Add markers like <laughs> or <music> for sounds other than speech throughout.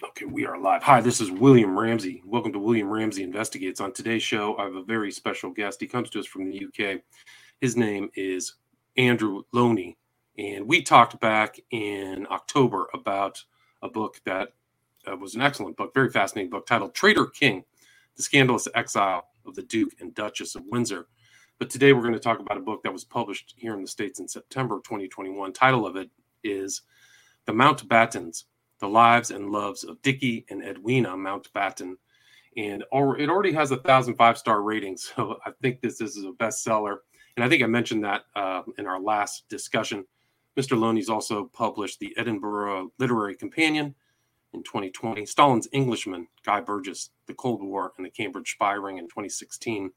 Okay, we are live. Hi, this is William Ramsey. Welcome to William Ramsey Investigates. On today's show, I have a very special guest. He comes to us from the UK. His name is Andrew Lownie. And we talked back in October about a book that uh, was an excellent book, very fascinating book titled Traitor King The Scandalous Exile of the Duke and Duchess of Windsor. But today we're going to talk about a book that was published here in the States in September of 2021. Title of it is The Mountbattens the Lives and Loves of Dickie and Edwina Mountbatten. And it already has a thousand five star ratings. <laughs> So I think this, this is a bestseller. And I think I mentioned that uh, in our last discussion. Mr. Lownie's also published the Edinburgh Literary Companion in 2020, Stalin's Englishman, Guy Burgess, The Cold War, and the Cambridge Spy Ring in 2016,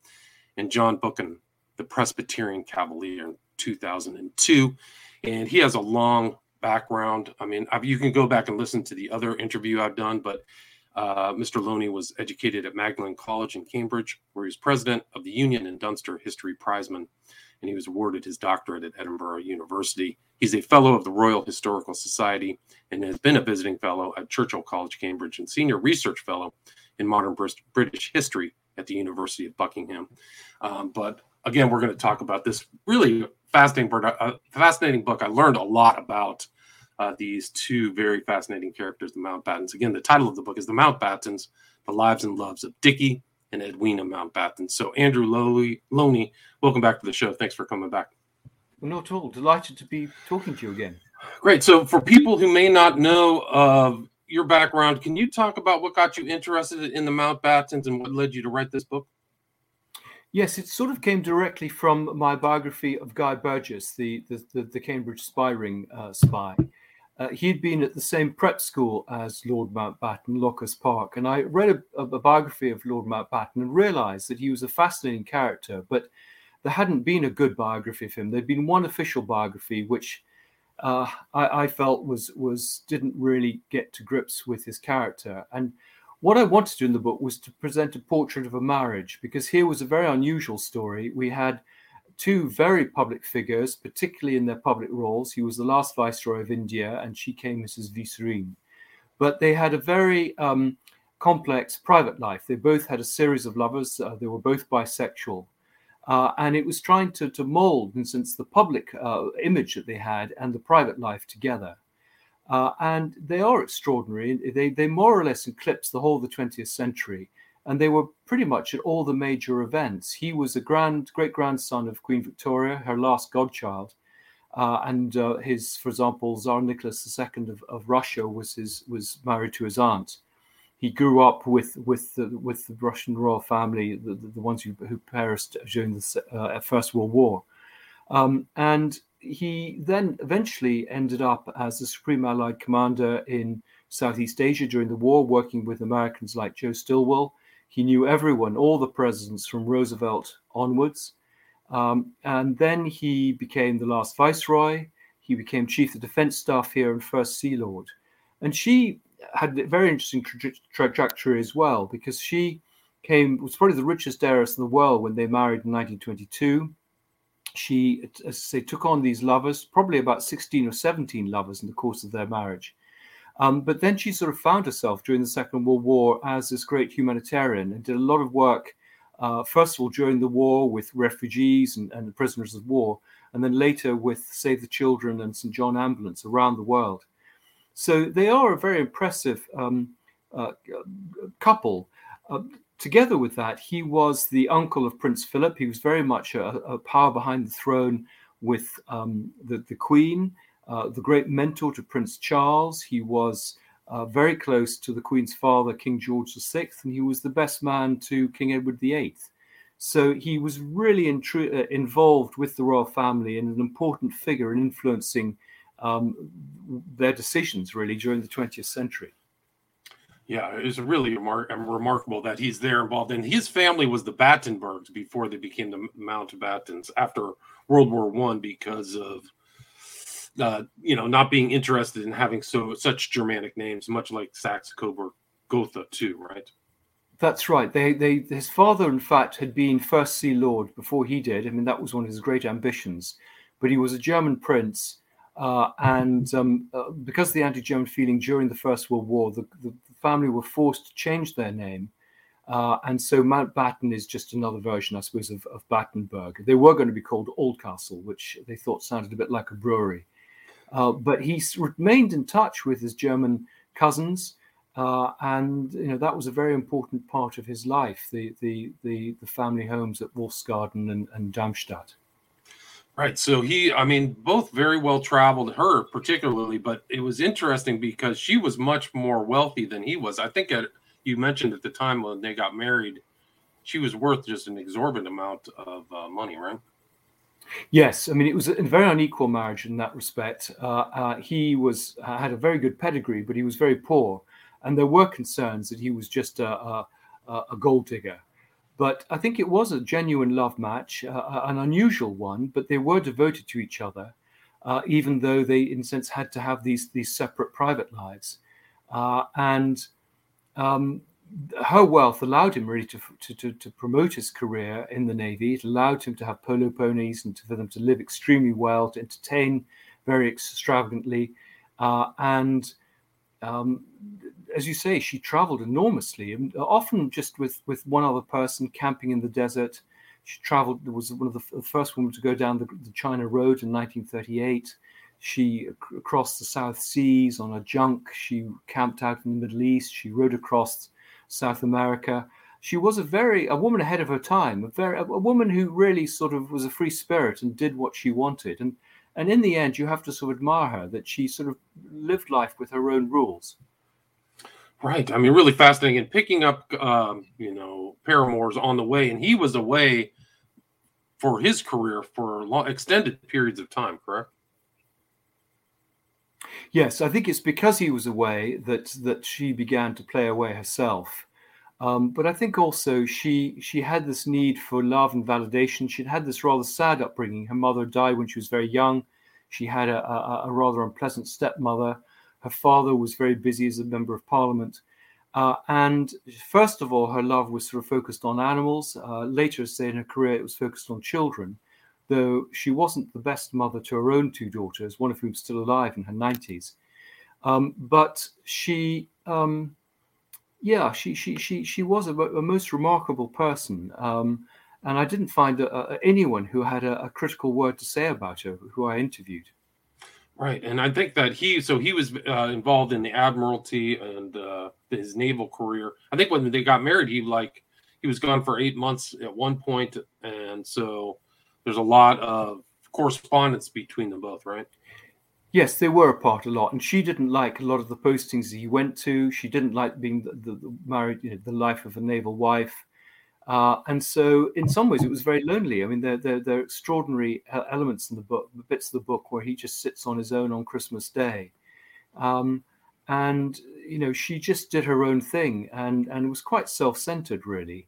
and John Buchan, The Presbyterian Cavalier in 2002. And he has a long background. I mean, I've, you can go back and listen to the other interview I've done, but uh, Mr. Lownie was educated at Magdalene College in Cambridge, where he was president of the Union and Dunster History Prizeman, and he was awarded his doctorate at Edinburgh University. He's a fellow of the Royal Historical Society and has been a visiting fellow at Churchill College, Cambridge, and senior research fellow in modern British history at the University of Buckingham. Um, but again, we're going to talk about this really fascinating, uh, fascinating book. I learned a lot about uh, these two very fascinating characters, the Mountbattens. Again, the title of the book is The Mountbattens, The Lives and Loves of Dickie and Edwina Mountbatten. So, Andrew Lownie, Lownie, welcome back to the show. Thanks for coming back. Not at all. Delighted to be talking to you again. Great. So, for people who may not know of your background, can you talk about what got you interested in the Mountbattens and what led you to write this book? Yes, it sort of came directly from my biography of Guy Burgess, the the, the, the Cambridge spy ring uh, spy. Uh, he'd been at the same prep school as Lord Mountbatten, Lockers Park, and I read a, a, biography of Lord Mountbatten and realised that he was a fascinating character, but there hadn't been a good biography of him. There'd been one official biography, which uh, I, I, felt was was didn't really get to grips with his character, and what I wanted to do in the book was to present a portrait of a marriage because here was a very unusual story. We had two very public figures, particularly in their public roles. He was the last viceroy of India, and she came as his vicereine. But they had a very um, complex private life. They both had a series of lovers. Uh, they were both bisexual. Uh, and it was trying to, to mold, in sense, the public uh, image that they had and the private life together. Uh, and they are extraordinary. They, they more or less eclipse the whole of the 20th century. And they were pretty much at all the major events. He was a grand great grandson of Queen Victoria, her last godchild. Uh, and uh, his, for example, Tsar Nicholas II of, of Russia was his was married to his aunt. He grew up with with the, with the Russian royal family, the, the, the ones who, who perished during the uh, First World War. Um, and he then eventually ended up as the Supreme Allied Commander in Southeast Asia during the war, working with Americans like Joe Stilwell. He knew everyone, all the presidents from Roosevelt onwards. Um, and then he became the last viceroy. He became chief of defense staff here and first Sea Lord. And she had a very interesting tra- trajectory as well because she came was probably the richest heiress in the world when they married in 1922 she, as I say, took on these lovers, probably about 16 or 17 lovers in the course of their marriage. Um, but then she sort of found herself during the Second World War as this great humanitarian and did a lot of work, uh, first of all, during the war with refugees and, and prisoners of war, and then later with Save the Children and St. John Ambulance around the world. So they are a very impressive um, uh, couple. Uh, Together with that, he was the uncle of Prince Philip. He was very much a, a power behind the throne with um, the, the Queen, uh, the great mentor to Prince Charles. He was uh, very close to the Queen's father, King George VI, and he was the best man to King Edward VIII. So he was really intru- uh, involved with the royal family and an important figure in influencing um, their decisions, really, during the 20th century. Yeah, it's really remar- um, remarkable that he's there involved. And his family was the Battenbergs before they became the Mountbattens after World War One because of uh, you know not being interested in having so such Germanic names, much like Saxe Coburg Gotha too, right? That's right. They, they, his father, in fact, had been first Sea Lord before he did. I mean, that was one of his great ambitions. But he was a German prince Uh, and um, uh, because of the anti-German feeling during the First World War, the, the family were forced to change their name. Uh, and so Mountbatten is just another version, I suppose, of, of Battenberg. They were going to be called Oldcastle, which they thought sounded a bit like a brewery. Uh, but he remained in touch with his German cousins, uh, and you know that was a very important part of his life. The the the, the family homes at Wolfsgarten and, and Darmstadt. Right. So he, I mean, both very well traveled, her particularly, but it was interesting because she was much more wealthy than he was. I think at, you mentioned at the time when they got married, she was worth just an exorbitant amount of uh, money, right? Yes, I mean it was a very unequal marriage in that respect. Uh, uh, he was uh, had a very good pedigree, but he was very poor, and there were concerns that he was just a, a, a gold digger. But I think it was a genuine love match, uh, an unusual one. But they were devoted to each other, uh, even though they, in a sense, had to have these these separate private lives. Uh, and um, her wealth allowed him really to, to, to, to, promote his career in the Navy. It allowed him to have polo ponies and to, for them to live extremely well, to entertain very extravagantly. Uh, and um, as you say, she traveled enormously, and often just with, with one other person camping in the desert. She traveled, was one of the, the first women to go down the, the China Road in 1938. She crossed the South Seas on a junk. She camped out in the Middle East. She rode across South America. She was a very a woman ahead of her time, a very a woman who really sort of was a free spirit and did what she wanted. And and in the end, you have to sort of admire her that she sort of lived life with her own rules. Right. I mean, really fascinating. And picking up, um, you know, paramours on the way, and he was away for his career for long, extended periods of time. Correct. Yes, I think it's because he was away that that she began to play away herself. Um, but I think also she she had this need for love and validation. She'd had this rather sad upbringing. Her mother died when she was very young. She had a, a, a rather unpleasant stepmother. Her father was very busy as a member of parliament. Uh, and first of all, her love was sort of focused on animals. Uh, later, say in her career, it was focused on children though she wasn't the best mother to her own two daughters, one of whom still alive in her 90s. Um, but she, um, yeah, she, she, she, she was a, a most remarkable person. Um, and I didn't find a, a, anyone who had a, critical word to say about her who I interviewed. Right, and I think that he so he was uh, involved in the admiralty and uh, his naval career. I think when they got married, he like he was gone for eight months at one point, and so there's a lot of correspondence between them both, right? Yes, they were apart a lot, and she didn't like a lot of the postings he went to. She didn't like being the, the, the married, you know, the life of a naval wife, uh, and so in some ways it was very lonely. I mean, there there, there are extraordinary elements in the book, bits of the book where he just sits on his own on Christmas Day, um, and you know she just did her own thing, and and was quite self-centered really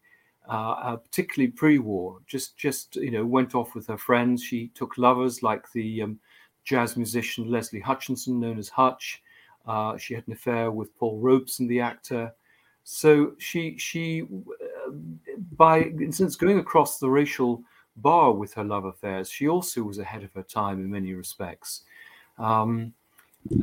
uh, uh, particularly pre-war. Just just you know went off with her friends. She took lovers like the um, jazz musician Leslie Hutchinson, known as Hutch. Uh, she had an affair with Paul Robeson, the actor. So she she uh, by since going across the racial bar with her love affairs, she also was ahead of her time in many respects. Um,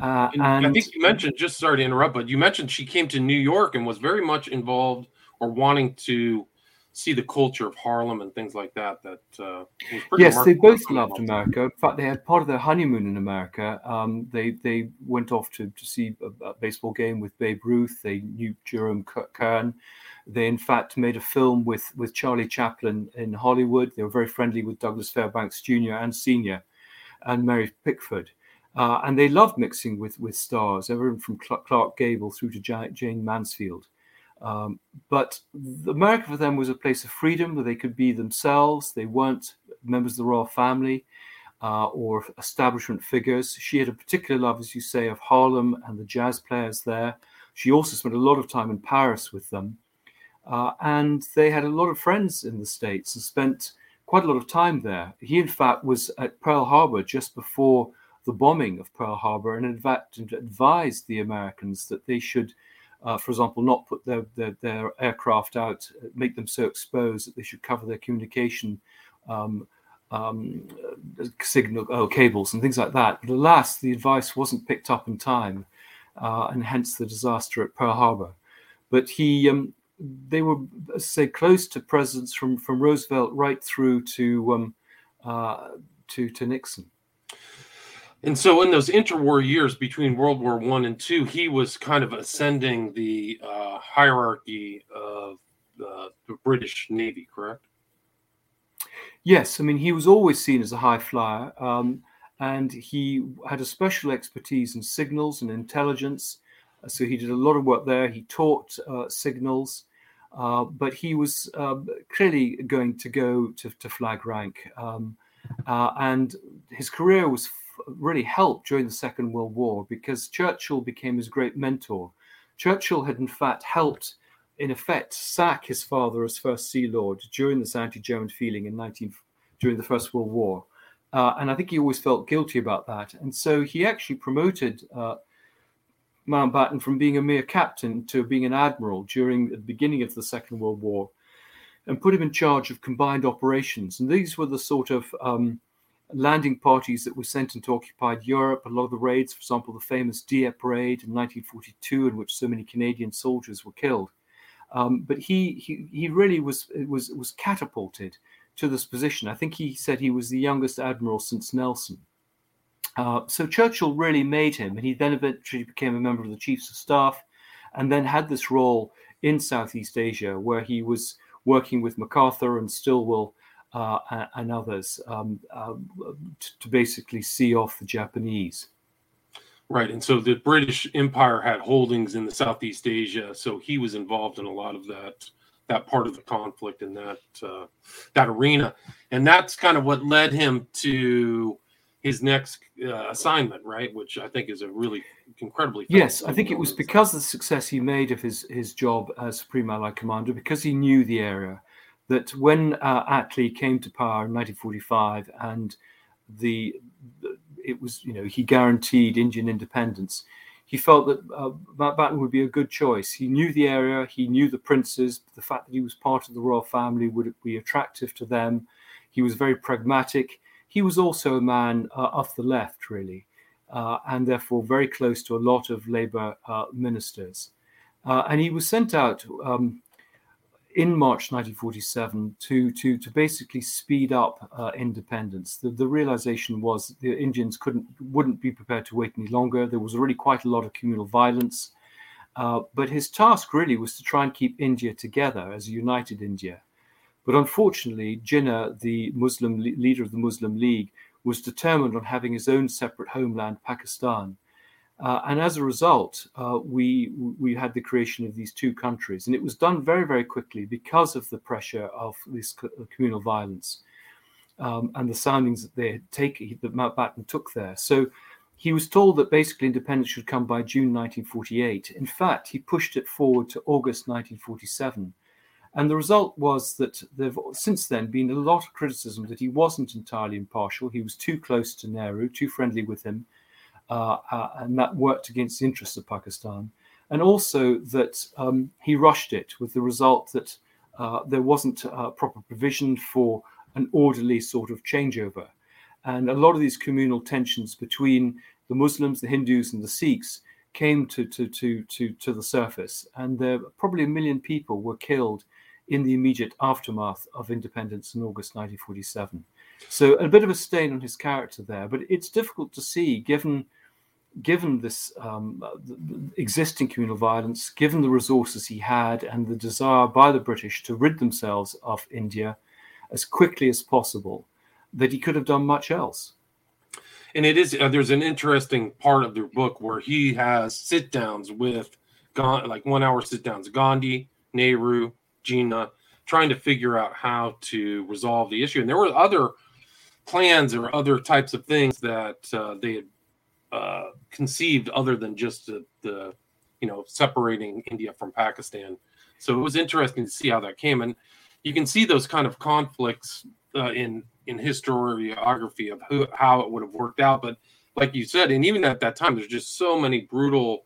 uh, and, and, I think you mentioned, just sorry to interrupt, but you mentioned she came to New York and was very much involved or wanting to see the culture of Harlem and things like that. That uh, yes, they both loved America. In fact, they had part of their honeymoon in America. Um, they they went off to, to see a, a, baseball game with Babe Ruth. They knew Jerome Kern. They in fact made a film with with Charlie Chaplin in Hollywood. They were very friendly with Douglas Fairbanks Jr. and Senior, and Mary Pickford. Uh, and they loved mixing with with stars, everyone from Clark Gable through to Jayne Mansfield. Um, but America for them was a place of freedom where they could be themselves. They weren't members of the royal family uh, or establishment figures. She had a particular love, as you say, of Harlem and the jazz players there. She also spent a lot of time in Paris with them. Uh, and they had a lot of friends in the States and spent quite a lot of time there. He, in fact, was at Pearl Harbor just before the bombing of Pearl Harbor and, in fact, advised the Americans that they should uh, for example, not put their, their, their, aircraft out, make them so exposed that they should cover their communication um, um, signal oh, cables and things like that. But alas, the advice wasn't picked up in time, uh, and hence the disaster at Pearl Harbor. But he, um, they were, say, close to presidents from from Roosevelt right through to um, uh, to to Nixon. And so, in those interwar years between World War One and Two, he was kind of ascending the uh, hierarchy of uh, the British Navy, correct? Yes, I mean he was always seen as a high flyer, um, and he had a special expertise in signals and intelligence. So he did a lot of work there. He taught uh, signals, uh, but he was um, clearly going to go to, to flag rank, um, uh, and his career was really helped during the Second World War because Churchill became his great mentor. Churchill had in fact helped in effect, sack his father as First Sea Lord during this anti-German feeling in 19 during the First World War, uh, and I think he always felt guilty about that. And so he actually promoted uh, Mountbatten from being a mere captain to being an admiral during the beginning of the Second World War, and put him in charge of combined operations. And these were the sort of um, landing parties that were sent into occupied Europe. A lot of the raids, for example, the famous Dieppe raid in 1942, in which so many Canadian soldiers were killed. Um, but he, he he really was was was catapulted to this position. I think he said he was the youngest admiral since Nelson. Uh, so Churchill really made him, and he then eventually became a member of the Chiefs of Staff, and then had this role in Southeast Asia where he was working with MacArthur and Stilwell uh, and others um, to, to basically see off the Japanese. Right, and so the British Empire had holdings in the Southeast Asia, so he was involved in a lot of that that part of the conflict in that uh, that arena, and that's kind of what led him to his next uh, assignment, right? Which I think is a really incredibly yes. I think it was because of the success he made of his his job as Supreme Allied Commander, because he knew the area, that when uh, Attlee came to power in 1945 and the, it was, you know, he guaranteed Indian independence. He felt that uh, Mountbatten would be a good choice. He knew the area, he knew the princes. The fact that he was part of the royal family would be attractive to them. He was very pragmatic. He was also a man uh, off the left, really, uh, and therefore very close to a lot of Labour uh, ministers. Uh, and he was sent out um, in March 1947 to to to basically speed up uh, independence. The, the realization was the Indians couldn't wouldn't be prepared to wait any longer. There was already quite a lot of communal violence, uh, but his task really was to try and keep India together as a united India. But unfortunately, Jinnah, the Muslim leader of the Muslim League, was determined on having his own separate homeland, Pakistan. Uh, and as a result, uh, we we had the creation of these two countries, and it was done very very quickly because of the pressure of this uh, communal violence um, and the soundings that they had taken that Mountbatten took there. So he was told that basically independence should come by June 1948. In fact, he pushed it forward to August 1947. And the result was that there've since then been a lot of criticism that he wasn't entirely impartial. He was too close to Nehru, too friendly with him, and that worked against the interests of Pakistan. And also that um, he rushed it with the result that uh, there wasn't proper provision for an orderly sort of changeover. And a lot of these communal tensions between the Muslims, the Hindus, and the Sikhs came to, to, to, to, to the surface. And there, probably a million people were killed in the immediate aftermath of independence in August 1947. So a bit of a stain on his character there, but it's difficult to see given given this um, existing communal violence, given the resources he had, and the desire by the British to rid themselves of India as quickly as possible, that he could have done much else. And it is uh, there's an interesting part of the book where he has sit downs with like one hour sit downs, Gandhi, Nehru, Jinnah, trying to figure out how to resolve the issue. And there were other plans or other types of things that uh, they had uh, conceived other than just the, the, you know separating India from Pakistan. So it was interesting to see how that came, and you can see those kind of conflicts uh, in in historiography of who, how it would have worked out. But like you said, and even at that time, there's just so many brutal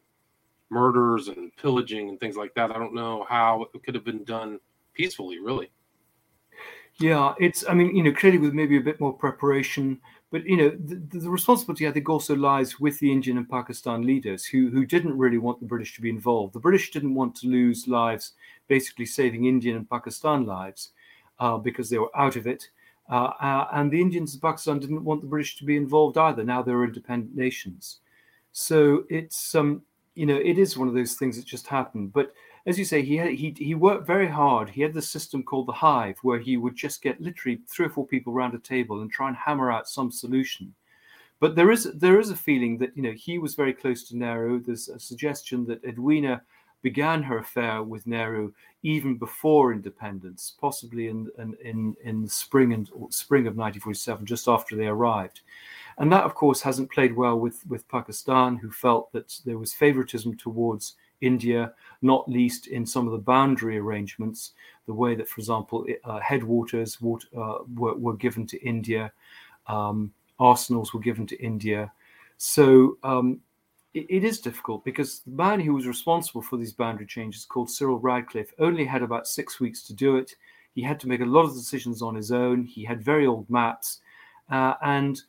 murders and pillaging and things like that. I don't know how it could have been done peacefully, really. Yeah, it's. I mean, you know, clearly with maybe a bit more preparation, but you know, the, the, responsibility I think also lies with the Indian and Pakistan leaders who who didn't really want the British to be involved. The British didn't want to lose lives, basically saving Indian and Pakistan lives, uh, because they were out of it. Uh, uh, and the Indians and Pakistan didn't want the British to be involved either. Now they're independent nations, so it's um, you know, it is one of those things that just happened. But as you say, he had, he he worked very hard. He had this system called the Hive, where he would just get literally three or four people around a table and try and hammer out some solution. But there is there is a feeling that you know he was very close to Nehru. There's a suggestion that Edwina began her affair with Nehru even before independence, possibly in in in, in spring and spring of 1947, just after they arrived. And that, of course, hasn't played well with, with Pakistan, who felt that there was favoritism towards India, not least in some of the boundary arrangements, the way that, for example, uh, headwaters water, uh, were, were, given to India, um, arsenals were given to India. So um, it, it is difficult because the man who was responsible for these boundary changes, called Cyril Radcliffe, only had about six weeks to do it. He had to make a lot of decisions on his own. He had very old maps. Uh, and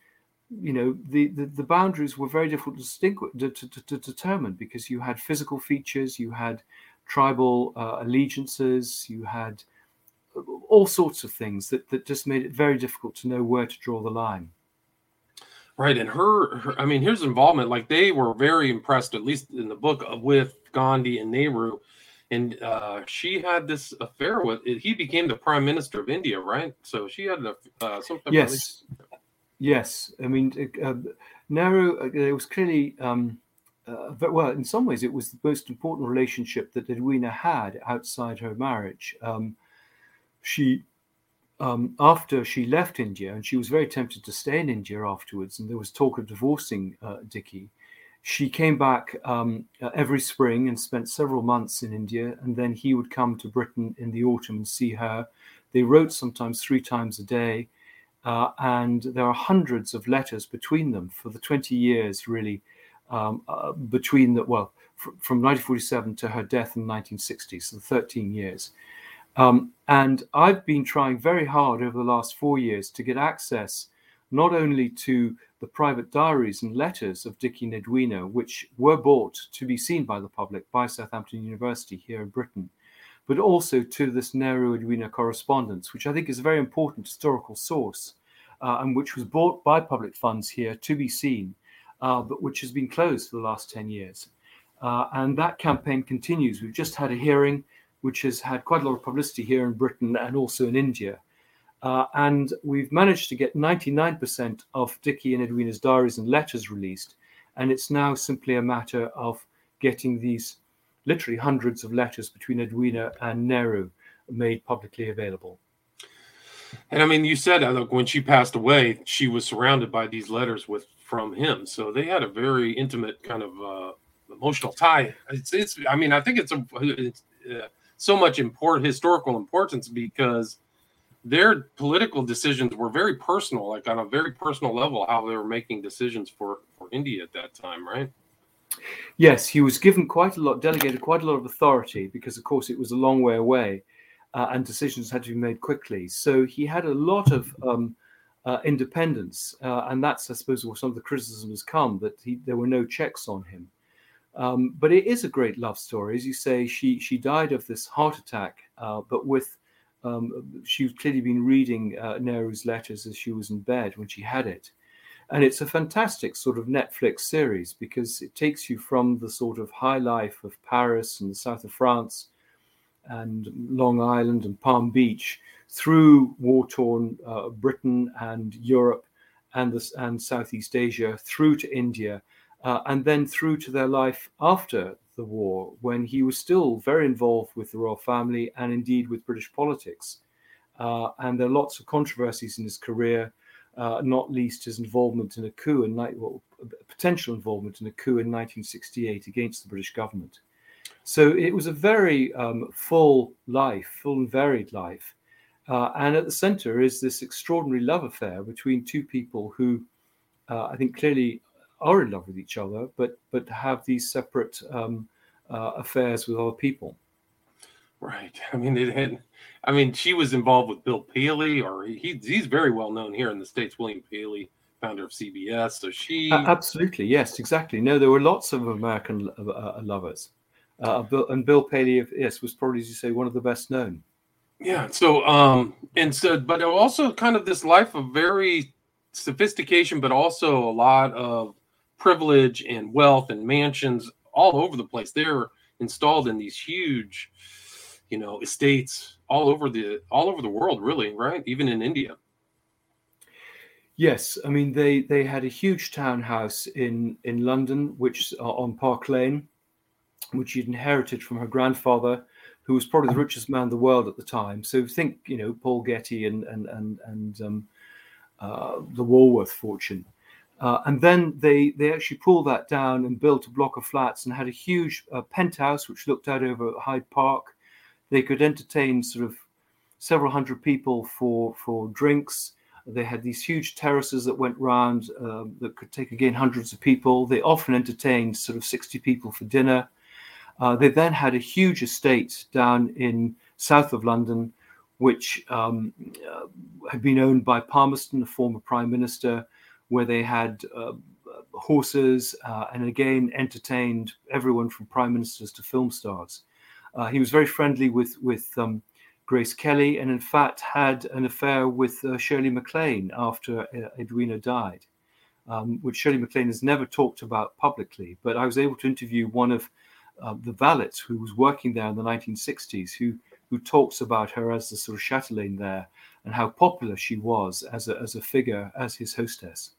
you know the, the, the boundaries were very difficult to distinguish to, to, to, determine because you had physical features you had tribal uh, allegiances you had all sorts of things that, that just made it very difficult to know where to draw the line. Right and her, her i mean his involvement like they were very impressed at least in the book with gandhi and nehru. And uh, she had this affair with he became the prime minister of india right? So she had a uh, something yes Yes, I mean, uh, Nehru. Uh, it was clearly, um, uh, well, in some ways, it was the most important relationship that Edwina had outside her marriage. Um, she, um, after she left India, and she was very tempted to stay in India afterwards, and there was talk of divorcing uh, Dickie. She came back um, uh, every spring and spent several months in India, and then he would come to Britain in the autumn and see her. They wrote sometimes three times a day uh, and there are hundreds of letters between them for the 20 years, really, um, uh, between the, well, fr- from 1947 to her death in the 1960s, so 13 years. Um, and I've been trying very hard over the last four years to get access not only to the private diaries and letters of Dickie and Edwina, which were bought to be seen by the public by Southampton University here in Britain, but also to this Nehru Edwina correspondence, which I think is a very important historical source uh, and which was bought by public funds here to be seen, uh, but which has been closed for the last 10 years. Uh, and that campaign continues. We've just had a hearing which has had quite a lot of publicity here in Britain and also in India. Uh, and we've managed to get 99% of Dickie and Edwina's diaries and letters released. And it's now simply a matter of getting these literally hundreds of letters between Edwina and Nehru made publicly available. And I mean, you said uh, look, when she passed away, she was surrounded by these letters with from him, so they had a very intimate kind of uh, emotional tie. It's, it's, I mean, I think it's a it's uh, so much important historical importance because their political decisions were very personal, like on a very personal level, how they were making decisions for for India at that time, right? Yes, he was given quite a lot, delegated quite a lot of authority because, of course, it was a long way away uh, and decisions had to be made quickly. So he had a lot of um, uh, independence, uh, and that's, I suppose, where some of the criticism has come that he, there were no checks on him. Um, but it is a great love story, as you say. She she died of this heart attack, uh, but with um, clearly been reading uh, Nehru's letters as she was in bed when she had it. And it's a fantastic sort of Netflix series because it takes you from the sort of high life of Paris and the south of France and Long Island and Palm Beach through war torn uh, Britain and Europe and, the, and Southeast Asia through to India, uh, and then through to their life after the war, when he was still very involved with the royal family and indeed with British politics. Uh, and there are lots of controversies in his career, uh, not least his involvement in a coup and well, potential involvement in a coup in 1968 against the British government. So it was a very um, full life, full and varied life. Uh, and at the center is this extraordinary love affair between two people who uh, I think clearly are in love with each other, but but have these separate um, uh, affairs with other people. Right. <laughs> I mean, it had. I mean, she was involved with Bill Paley, or he, he's very well known here in the states. William Paley, founder of CBS. So she. Uh, absolutely, yes, exactly. No, there were lots of American uh, lovers, uh, Bill, and Bill Paley, of yes, was probably, as you say, one of the best known. Yeah. So, um, and so, but also kind of this life of very sophistication, but also a lot of privilege and wealth and mansions all over the place. They're installed in these huge, you know, estates all over the all over the world, really, right? Even in India. Yes, I mean they they had a huge townhouse in in London, which uh, on Park Lane, which she'd inherited from her grandfather, who was probably the richest man in the world at the time. So think, you know, Paul Getty and and and and um, uh, the Woolworth fortune. Uh, and then they they actually pulled that down and built a block of flats and had a huge uh, penthouse which looked out over Hyde Park. They could entertain sort of several hundred people for for drinks. They had these huge terraces that went round uh, that could take again hundreds of people. They often entertained sort of 60 people for dinner. Uh, they then had a huge estate down in south of London, which um, uh, had been owned by Palmerston, a former prime minister, where they had uh, horses and again entertained everyone from prime ministers to film stars. Uh, he was very friendly with with um, Grace Kelly, and in fact had an affair with uh, Shirley MacLaine after Edwina died, um, which Shirley MacLaine has never talked about publicly. But I was able to interview one of uh, the valets who was working there in the 1960s, who who talks about her as the sort of chatelaine there and how popular she was as a, as a figure as his hostess.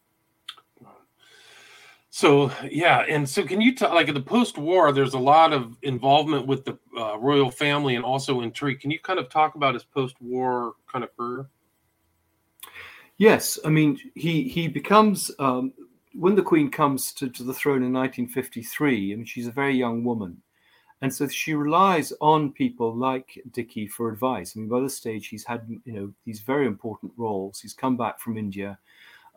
So yeah, and so can you tell like in the post-war, there's a lot of involvement with the uh, royal family and also intrigue. Can you kind of talk about his post-war kind of career? Yes, I mean he he becomes um, when the Queen comes to, to the throne in 1953, I mean, she's a very young woman. And so she relies on people like Dickie for advice. I mean, by this stage, he's had you know these very important roles. He's come back from India.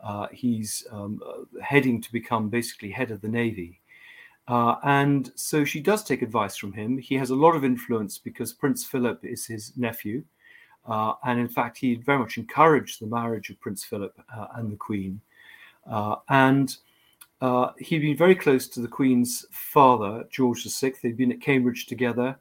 Uh, he's um, uh, heading to become basically head of the navy, uh, and so she does take advice from him. He has a lot of influence because Prince Philip is his nephew, uh, and in fact, he very much encouraged the marriage of Prince Philip uh, and the Queen. Uh, and he'd been very close to the Queen's father, George VI. They'd been at Cambridge together,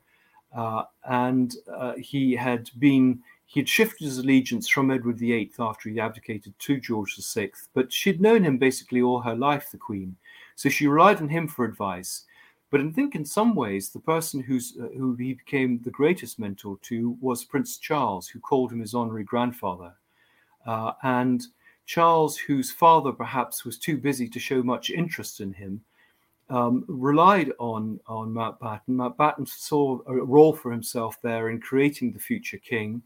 and he had been he had shifted his allegiance from Edward VIII after he abdicated to George VI. But she'd known him basically all her life, the Queen, so she relied on him for advice. But I think in some ways, the person who's uh, who he became the greatest mentor to was Prince Charles, who called him his honorary grandfather, uh, and Charles, whose father perhaps was too busy to show much interest in him, um, relied on, on Mountbatten. Mountbatten saw a role for himself there in creating the future king.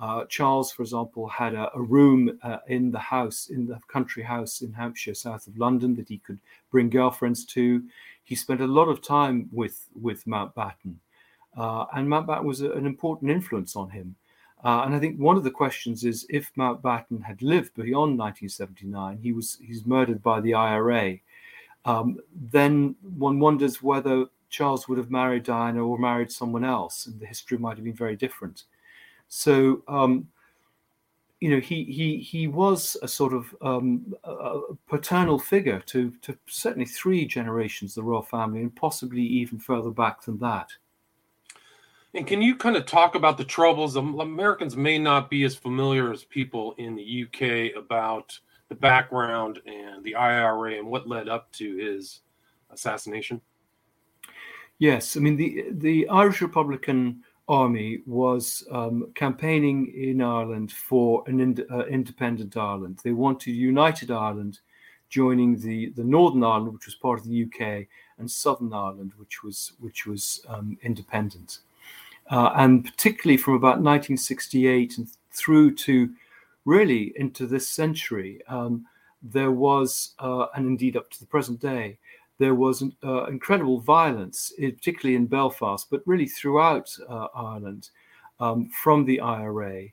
Uh, Charles, for example, had a, a room uh, in the house, in the country house in Hampshire, south of London, that he could bring girlfriends to. He spent a lot of time with, with Mountbatten. Uh, and Mountbatten was a, an important influence on him. Uh, and I think one of the questions is if Mountbatten had lived beyond 1979, he was he's murdered by the IRA. Um, then one wonders whether Charles would have married Diana or married someone else, and the history might have been very different. So, um, you know, he he he was a sort of um, a paternal figure to to certainly three generations of the royal family, and possibly even further back than that. And can you kind of talk about the troubles? Americans may not be as familiar as people in the UK about the background and the IRA and what led up to his assassination. Yes, I mean the the Irish Republican Army was um, campaigning in Ireland for an ind- uh, independent Ireland. They wanted united Ireland, joining the the Northern Ireland, which was part of the UK, and Southern Ireland, which was which was um, independent. Uh, and particularly from about 1968 and through to really into this century, um, there was, uh, and indeed up to the present day, there was uh, incredible violence, particularly in Belfast, but really throughout uh, Ireland um, from the IRA.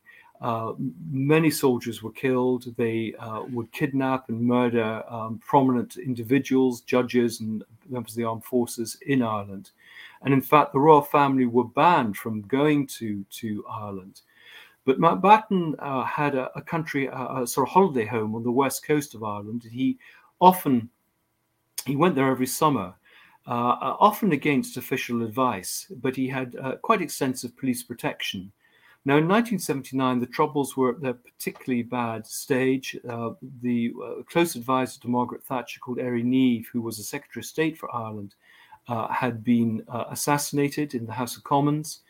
Uh, many soldiers were killed. They uh, would kidnap and murder um, prominent individuals, judges, and members of the armed forces in Ireland. And in fact, the royal family were banned from going to, to Ireland. But Mountbatten uh, had a, a country, a, a, sort of holiday home on the west coast of Ireland. He often he went there every summer, uh, uh often against official advice, but he had uh, quite extensive police protection. Now, in 1979, the Troubles were at their particularly bad stage. Uh, the uh, close advisor to Margaret Thatcher, called Airey Neave, who was a Secretary of State for Ireland, uh, had been assassinated in the House of Commons.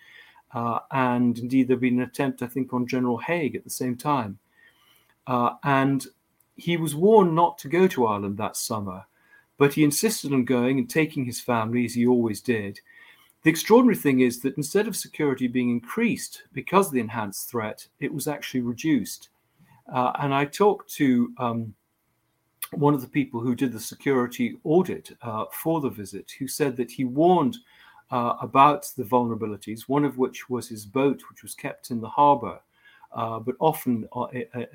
And indeed, there had been an attempt, I think, on General Haig at the same time. And he was warned not to go to Ireland that summer, but he insisted on going and taking his family, as he always did. The extraordinary thing is that instead of security being increased because of the enhanced threat, it was actually reduced. Uh, and I talked to um, one of the people who did the security audit uh, for the visit, who said that he warned uh, about the vulnerabilities, one of which was his boat, which was kept in the harbor, uh, but often uh,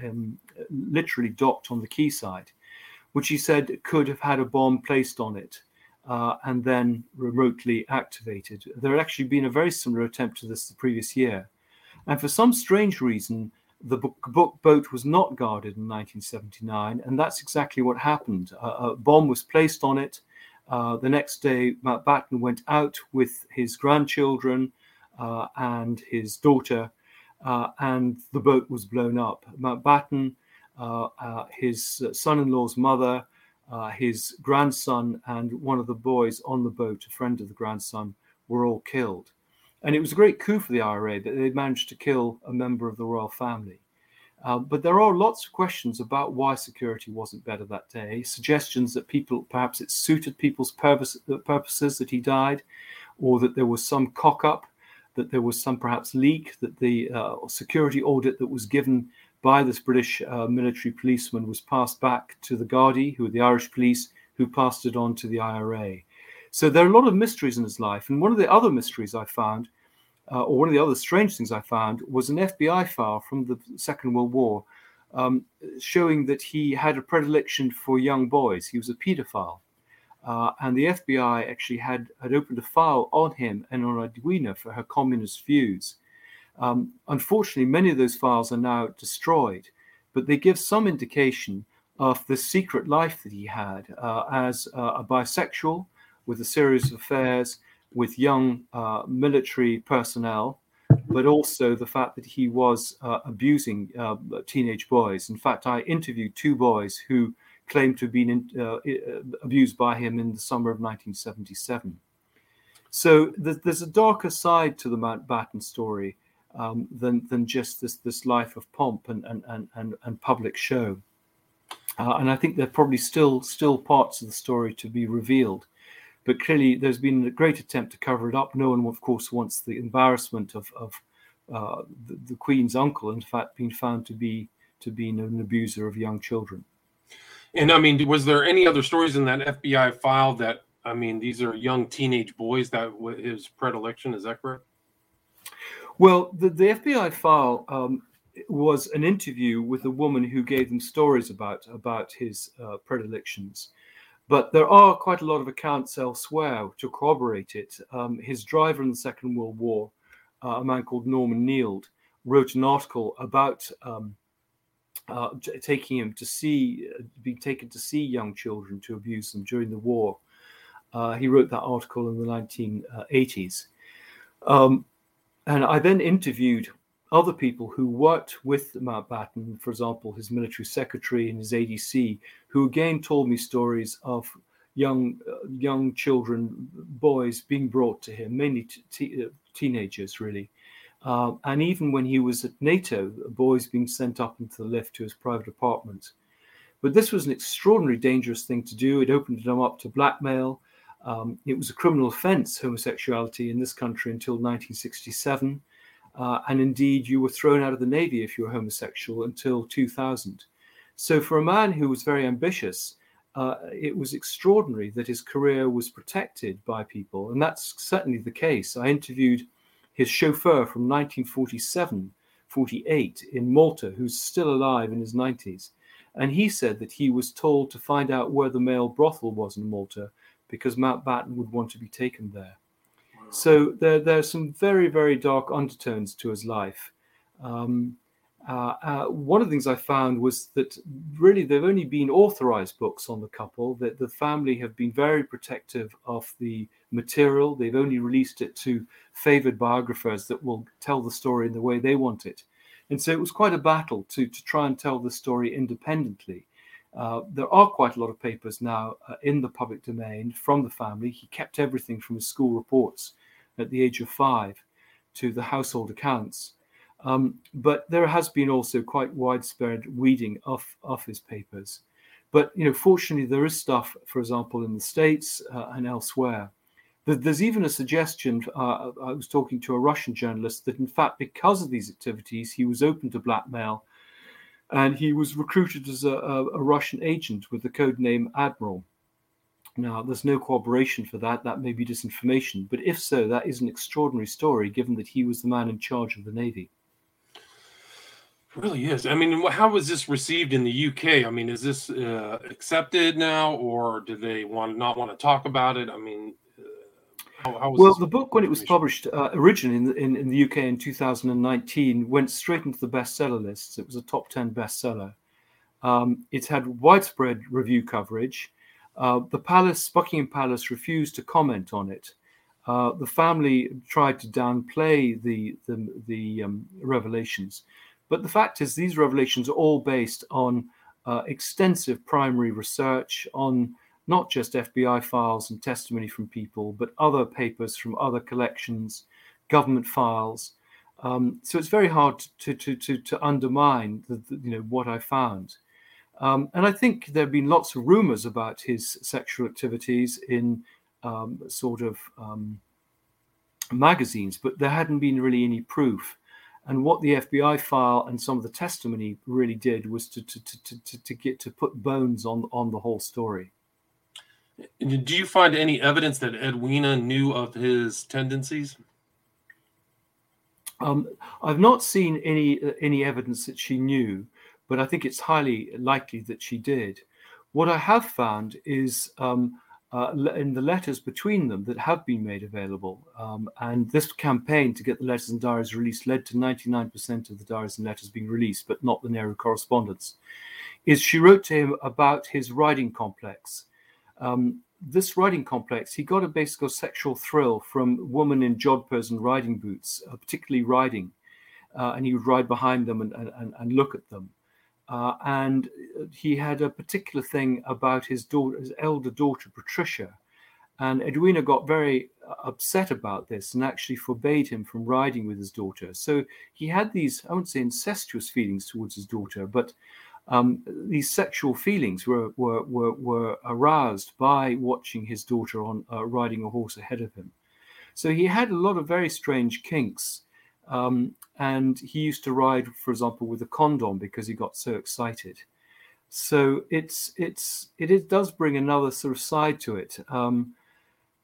um, literally docked on the quayside, which he said could have had a bomb placed on it uh, and then remotely activated. There had actually been a very similar attempt to this the previous year. And for some strange reason, the book boat was not guarded in 1979, and that's exactly what happened. a bomb was placed on it. Uh, the next day, Mountbatten went out with his grandchildren uh, and his daughter, uh, and the boat was blown up. Mountbatten, his son in law's mother, uh, his grandson and one of the boys on the boat, a friend of the grandson, were all killed. And it was a great coup for the IRA that they managed to kill a member of the royal family. Uh, but there are lots of questions about why security wasn't better that day. Suggestions that people, perhaps it suited people's purpose, purposes that he died, or that there was some cock up, that there was some perhaps leak, that the uh, security audit that was given by this British uh, military policeman was passed back to the Gardaí, who were the Irish police, who passed it on to the IRA. So there are a lot of mysteries in his life. And one of the other mysteries I found, uh, or one of the other strange things I found, was an FBI file from the Second World War um, showing that he had a predilection for young boys. He was a pedophile. Uh, and the FBI actually had, had opened a file on him and on Edwina for her communist views. Um, unfortunately, many of those files are now destroyed, but they give some indication of the secret life that he had uh, as uh, a bisexual with a series of affairs with young uh, military personnel, but also the fact that he was uh, abusing uh, teenage boys. In fact, I interviewed two boys who claimed to have been in, uh, abused by him in the summer of 1977. So there's a darker side to the Mountbatten story um, than than just this this life of pomp and and and and, and public show. Uh, and I think there are probably still still parts of the story to be revealed. But clearly, there's been a great attempt to cover it up. No one, of course, wants the embarrassment of, of uh, the, the, Queen's uncle, in fact, being found to be to be an abuser of young children. And I mean, was there any other stories in that FBI file that I mean, these are young teenage boys that his predilection? Is that correct? Well, the, the FBI file um, was an interview with a woman who gave them stories about about his uh, predilections. But there are quite a lot of accounts elsewhere to corroborate it. Um, his driver in the Second World War, uh, a man called Norman Neild, wrote an article about um, uh, taking him to see, uh, being taken to see young children to abuse them during the war. Uh, he wrote that article in the 1980s. Um, and I then interviewed other people who worked with Mountbatten, for example, his military secretary and his ADC, who again told me stories of young uh, young children, boys being brought to him, mainly t- uh, teenagers, really. Uh, and even when he was at NATO, boys being sent up into the lift to his private apartment. But this was an extraordinarily dangerous thing to do. It opened them up to blackmail. Um, it was a criminal offense, homosexuality in this country until 1967. Uh, and indeed, you were thrown out of the Navy if you were homosexual until 2000. So, for a man who was very ambitious, uh, it was extraordinary that his career was protected by people. And that's certainly the case. I interviewed his chauffeur from 1947 48 in Malta, who's still alive in his 90s. And he said that he was told to find out where the male brothel was in Malta because Mountbatten would want to be taken there. So there, there are some very, very dark undertones to his life. Um, uh, uh, one of the things I found was that really there have only been authorized books on the couple, that the family have been very protective of the material. They've only released it to favored biographers that will tell the story in the way they want it. And so it was quite a battle to, to try and tell the story independently. Uh, there are quite a lot of papers now uh, in the public domain from the family. He kept everything from his school reports at the age of five to the household accounts. Um, but there has been also quite widespread weeding of, of his papers. But you know, fortunately, there is stuff, for example, in the States uh, and elsewhere. There's even a suggestion. Uh, I was talking to a Russian journalist that, in fact, because of these activities, he was open to blackmail, and he was recruited as a, a, a Russian agent with the code name Admiral. Now, there's no corroboration for that. That may be disinformation. But if so, that is an extraordinary story, given that he was the man in charge of the Navy really is. I mean, how was this received in the UK? I mean, is this uh, accepted now, or do they want not want to talk about it? I mean, how, how well, the book when it was published uh, originally in the, in, in the UK in 2019 went straight into the bestseller lists. It was a top 10 bestseller. Um, it's had widespread review coverage. Uh, the palace, Buckingham Palace, refused to comment on it. Uh, the family tried to downplay the the, the um, revelations, but the fact is, these revelations are all based on uh, extensive primary research on not just FBI files and testimony from people, but other papers from other collections, government files. Um, so it's very hard to to to, to undermine the, the, you know what I found. Um, and I think there have been lots of rumors about his sexual activities in um, sort of um, magazines, but there hadn't been really any proof. And what the FBI file and some of the testimony really did was to to, to, to, to get to put bones on on the whole story. Do you find any evidence that Edwina knew of his tendencies? Um, I've not seen any uh, any evidence that she knew, but I think it's highly likely that she did. What I have found is um, uh, in the letters between them that have been made available. Um, and this campaign to get the letters and diaries released led to 99% of the diaries and letters being released, but not the Nehru correspondence. Is she wrote to him about his riding complex. Um, this riding complex, he got a basic sexual thrill from women in jodhpurs and riding boots, uh, particularly riding. Uh, and he would ride behind them and, and, and look at them. Uh, and he had a particular thing about his daughter, his elder daughter Patricia, and Edwina got very uh, upset about this and actually forbade him from riding with his daughter. So he had these, I wouldn't say incestuous feelings towards his daughter, but um, these sexual feelings were, were, were, were, aroused by watching his daughter on uh, riding a horse ahead of him. So he had a lot of very strange kinks. Um, and he used to ride, for example, with a condom because he got so excited. So it's it's it, it does bring another sort of side to it. Um,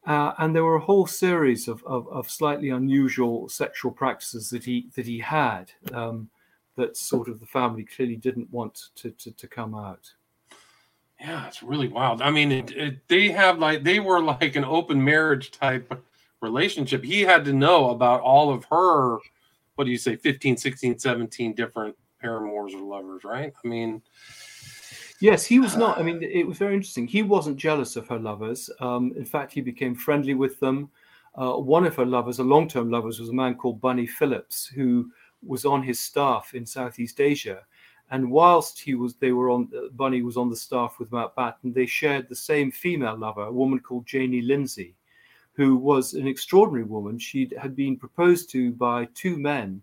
uh, and there were a whole series of, of, of, slightly unusual sexual practices that he that he had um, that sort of the family clearly didn't want to, to, to come out. Yeah, it's really wild. I mean, it, it, they have like they were like an open marriage type relationship. He had to know about all of her what do you say 15 16 17 different paramours or lovers right i mean yes he was not i mean it was very interesting he wasn't jealous of her lovers um, in fact he became friendly with them uh, one of her lovers a long-term lovers was a man called bunny phillips who was on his staff in southeast asia and whilst he was they were on uh, bunny was on the staff with mountbatten they shared the same female lover a woman called janie lindsay who was an extraordinary woman. She had been proposed to by two men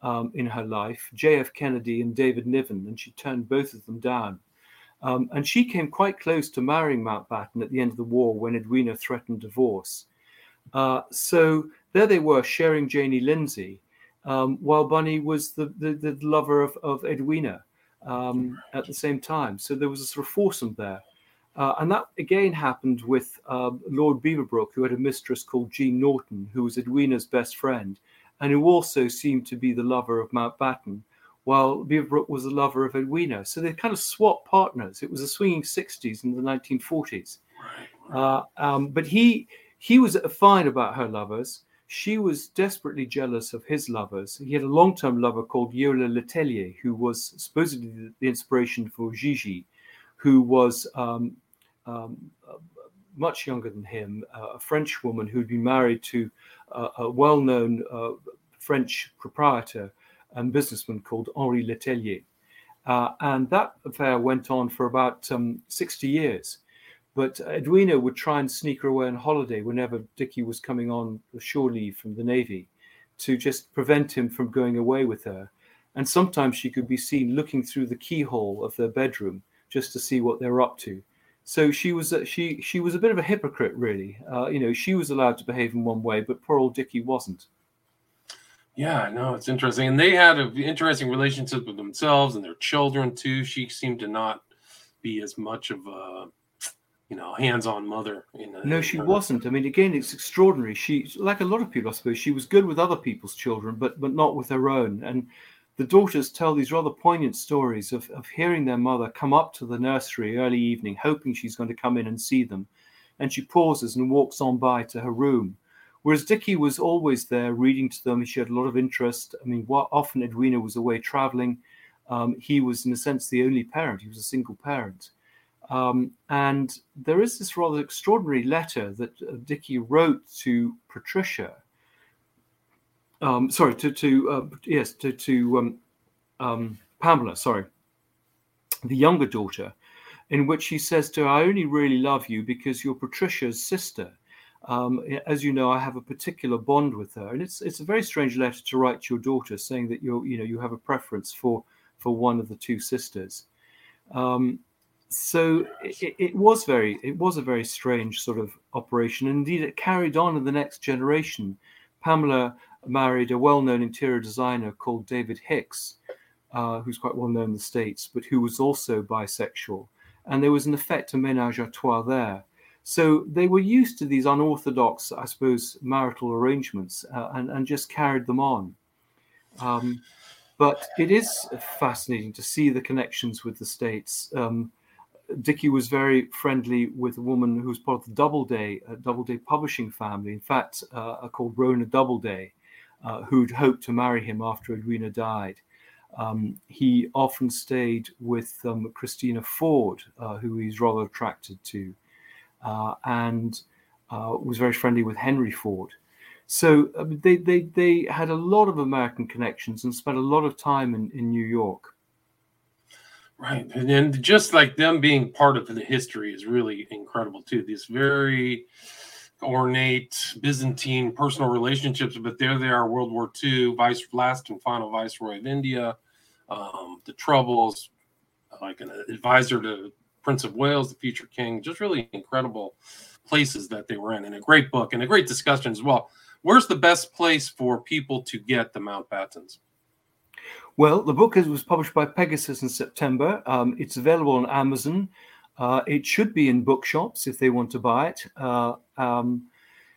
um, in her life, J.F. Kennedy and David Niven, and she turned both of them down. Um, and she came quite close to marrying Mountbatten at the end of the war when Edwina threatened divorce. Uh, so there they were sharing Janie Lindsay, um, while Bunny was the, the, the lover of, of Edwina um, at the same time. So there was a sort of foursome there. Uh, and that again happened with uh, Lord Beaverbrook, who had a mistress called Jean Norton, who was Edwina's best friend, and who also seemed to be the lover of Mountbatten, while Beaverbrook was the lover of Edwina. So they kind of swapped partners. It was the swinging 60s and the 1940s. Uh, um, but he he was fine about her lovers. She was desperately jealous of his lovers. He had a long term lover called Yola Letellier, who was supposedly the inspiration for Gigi, who was um, um, much younger than him, uh, a French woman who'd been married to uh, a well known uh, French proprietor and businessman called Henri Letellier. Uh, and that affair went on for about um, 60 years. But Edwina would try and sneak her away on holiday whenever Dickie was coming on shore leave from the Navy to just prevent him from going away with her. And sometimes she could be seen looking through the keyhole of their bedroom just to see what they're up to. So she was a, she she was a bit of a hypocrite, really. Uh, you know, she was allowed to behave in one way, but poor old Dickie wasn't. Yeah, no, it's interesting, and they had an interesting relationship with themselves and their children too. She seemed to not be as much of a you know, hands-on mother. In a, no, she wasn't. I mean, again, it's extraordinary. She, like a lot of people, I suppose, she was good with other people's children, but but not with her own. And the daughters tell these rather poignant stories of, of hearing their mother come up to the nursery early evening, hoping she's going to come in and see them. And she pauses and walks on by to her room. Whereas Dickie was always there reading to them. She had a lot of interest. I mean, what, often Edwina was away traveling. Um, he was, in a sense, the only parent. He was a single parent. Um, and there is this rather extraordinary letter that uh, Dickie wrote to Patricia. Um, sorry, to, to uh, yes, to, to um, um, Pamela, sorry, the younger daughter, in which he says to her, I only really love you because you're Patricia's sister. Um, as you know, I have a particular bond with her, and it's it's a very strange letter to write to your daughter, saying that you you know you have a preference for for one of the two sisters. Um, so it, it, was very it was a very strange sort of operation. Indeed it carried on in the next generation. Pamela married a well-known interior designer called david hicks uh, who's quite well known in the states but who was also bisexual. And there was an effect a ménage a trois there. So they were used to these unorthodox i suppose marital arrangements uh, and, and just carried them on. Um, but it is fascinating to see the connections with the states. Um, Dickie was very friendly with a woman who was part of the Doubleday, uh, Doubleday publishing family. In fact, uh, called Rona Doubleday, uh, who'd hoped to marry him after Edwina died. Um, he often stayed with um, Christina Ford, uh, who he's rather attracted to, uh, and uh, was very friendly with Henry Ford. So they, they, they had a lot of American connections and spent a lot of time in, in New York. Right. And then just like them being part of the history is really incredible too. These very ornate Byzantine personal relationships, but there they are, World War II, vice last and final viceroy of India, um, the troubles, like an advisor to Prince of Wales, the future king, just really incredible places that they were in, and a great book and a great discussion as well. Where's the best place for people to get the Mountbattens? Well, the book was published by Pegasus in September. Um, it's available on Amazon. Uh, it should be in bookshops if they want to buy it. Uh, um,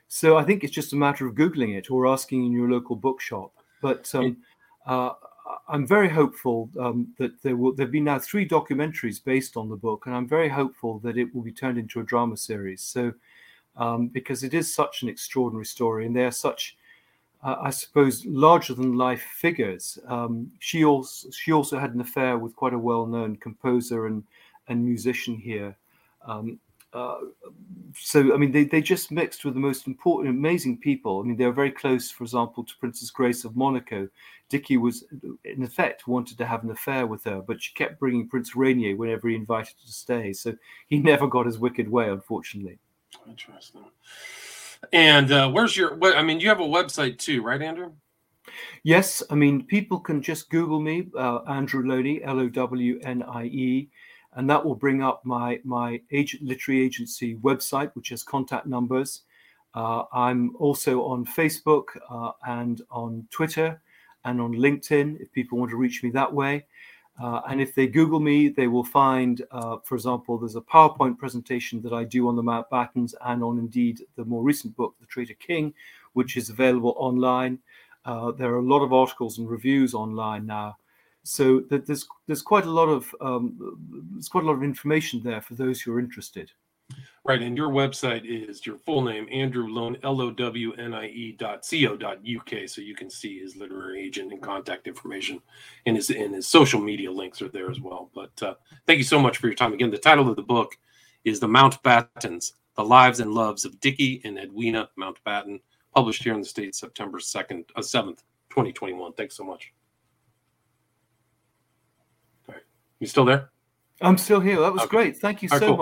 so I think it's just a matter of Googling it or asking in your local bookshop. But um, uh, I'm very hopeful um, that there will there have been now three documentaries based on the book, and I'm very hopeful that it will be turned into a drama series. So um, because it is such an extraordinary story, and they are such uh, I suppose, larger than life figures. Um, she also she also had an affair with quite a well known composer and and musician here. Um, uh, so I mean, they, they just mixed with the most important, amazing people. I mean, they were very close, for example, to Princess Grace of Monaco. Dickie was, in effect, wanted to have an affair with her, but she kept bringing Prince Rainier whenever he invited her to stay. So he <laughs> never got his wicked way, unfortunately. Interesting. And uh, where's your? What, I mean, you have a website too, right, Andrew? Yes, I mean people can just Google me, uh, Andrew Lownie, L O W N I E, and that will bring up my my agent literary agency website, which has contact numbers. Uh, I'm also on Facebook uh, and on Twitter and on LinkedIn if people want to reach me that way. Uh, and if they Google me, they will find, uh, for example, there's a PowerPoint presentation that I do on the Mountbattens and on indeed the more recent book, The Traitor King, which is available online. Uh, there are a lot of articles and reviews online now, so that there's there's quite a lot of um, there's quite a lot of information there for those who are interested. Right, and your website is your full name, Andrew Lownie, L O W N I E dot C O dot UK, so you can see his literary agent and contact information, and his and his social media links are there as well. But uh, thank you so much for your time. Again, the title of the book is The Mountbattens: The Lives and Loves of Dickie and Edwina Mountbatten, published here in the States September 2nd, uh, 7th, 2021. Thanks so much. All right. You still there? I'm still here. That was Okay. great. Thank you All so cool. much.